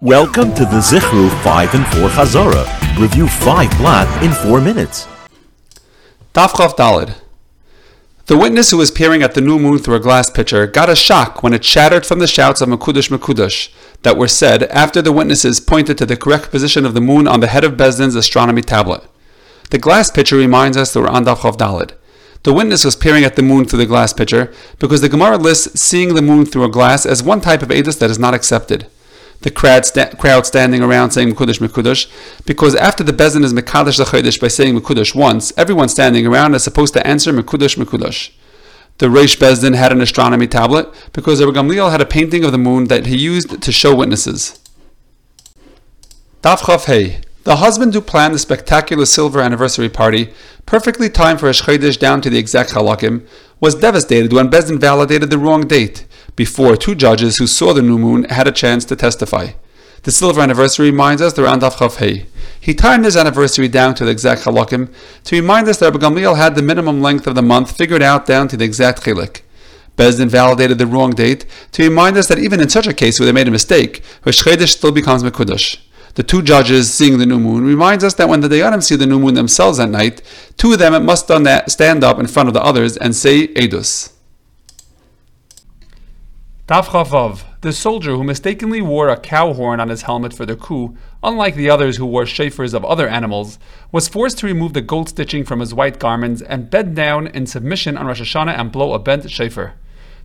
Welcome to the Zichru 5 and 4 Chazorah. Review 5 Blat in 4 minutes. Tafchav Dalid. The witness who was peering at the new moon through a glass pitcher got a shock when it shattered from the shouts of Mekudesh Mekudesh that were said after the witnesses pointed to the correct position of the moon on the head of Beis Din's astronomy tablet. The glass pitcher reminds us that we're on Tafchav Dalid. The witness was peering at the moon through the glass pitcher because the Gemara lists seeing the moon through a glass as one type of edus that is not accepted the crowd, sta- crowd standing around saying Mekudesh Mekudesh, because after the Beis Din is Mekadesh Zachodesh by saying Mekudesh once, everyone standing around is supposed to answer Mekudesh Mekudesh. The Reish Beis Din had an astronomy tablet because Rabbi Gamliel had a painting of the moon that he used to show witnesses. Tafchav Hey. The husband who planned the spectacular silver anniversary party, perfectly timed for a shchedesh down to the exact halakim, was devastated when Bezdin validated the wrong date before two judges who saw the new moon had a chance to testify. The silver anniversary reminds us the Randaf Chafhei. He timed his anniversary down to the exact halakim to remind us that Rabbi Gamliel had the minimum length of the month figured out down to the exact chilik. Beis Din validated the wrong date to remind us that even in such a case where they made a mistake, Rosh still becomes Mekudash. The two judges seeing the new moon reminds us that when the Dayanim see the new moon themselves at night, two of them must stand up in front of the others and say Edus. Taf the soldier who mistakenly wore a cow horn on his helmet for the coup, unlike the others who wore shofars of other animals, was forced to remove the gold stitching from his white garments and bend down in submission on Rosh Hashanah and blow a bent shofar.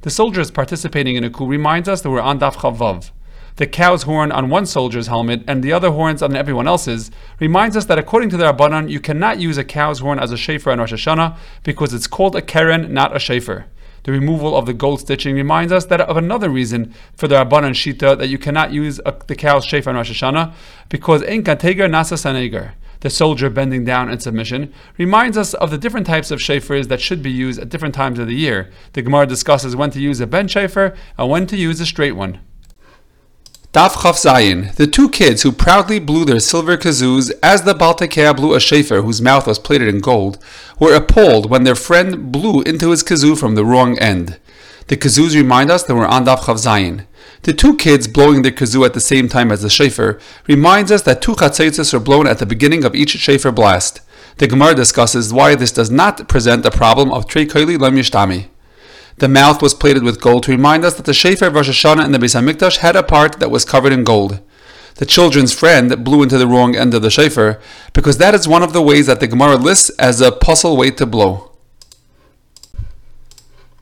The soldiers participating in a coup reminds us that we're on Daf Chavav. The cow's horn on one soldier's helmet and the other horns on everyone else's reminds us that according to the Rabbanan, you cannot use a cow's horn as a shofar on Rosh Hashanah because it's called a keren, not a shofar. The removal of the gold stitching reminds us that of another reason for the Rabbanan Shita that you cannot use a, the cow's shofar on Rosh Hashanah because ein kateger nasa saneger. The soldier bending down in submission reminds us of the different types of shofars that should be used at different times of the year. The Gemara discusses when to use a bent shofar and when to use a straight one. Daf Chaf Zayin, the two kids who proudly blew their silver kazoos as the Baltakea blew a shofar whose mouth was plated in gold, were appalled when their friend blew into his kazoo from the wrong end. The kazoos remind us that we're on Daf Chaf Zayin. The two kids blowing their kazoo at the same time as the shofar reminds us that two chatzetzes are blown at the beginning of each shofar blast. The Gemara discusses why this does not present a problem of Trei Koili Lam Yishtami. The mouth was plated with gold to remind us that the Shofar of Rosh Hashanah in the Beis Hamikdash had a part that was covered in gold. The children's friend blew into the wrong end of the Shofar because that is one of the ways that the Gemara lists as a puzzle way to blow.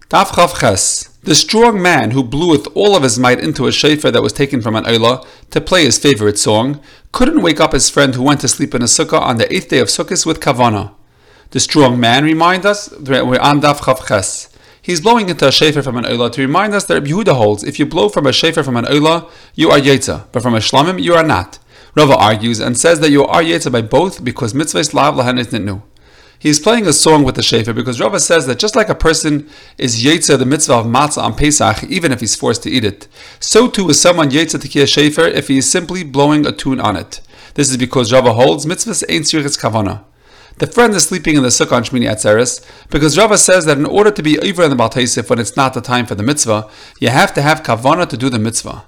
Taf Ches. The strong man who blew with all of his might into a shofar that was taken from an Eilah to play his favorite song couldn't wake up his friend who went to sleep in a sukkah on the eighth day of Sukkot with kavana. The strong man reminds us that we're on Daf Ches. He's blowing into a shofar from an oila to remind us that Yehuda holds if you blow from a shofar from an oila, you are yetza, but from a shlamim, you are not. Rava argues and says that you are yetza by both because mitzvahs lav lahan is new. He is playing a song with the shofar because Rava says that just like a person is yetza the mitzvah of matzah on Pesach, even if he's forced to eat it, so too is someone yetza to a shofar if he is simply blowing a tune on it. This is because Rava holds mitzvahs ain't sirich's kavana. The friend is sleeping in the sukkah on Shmini Atzeres because Rava says that in order to be over in the Baltaisif when it's not the time for the mitzvah, you have to have kavana to do the mitzvah.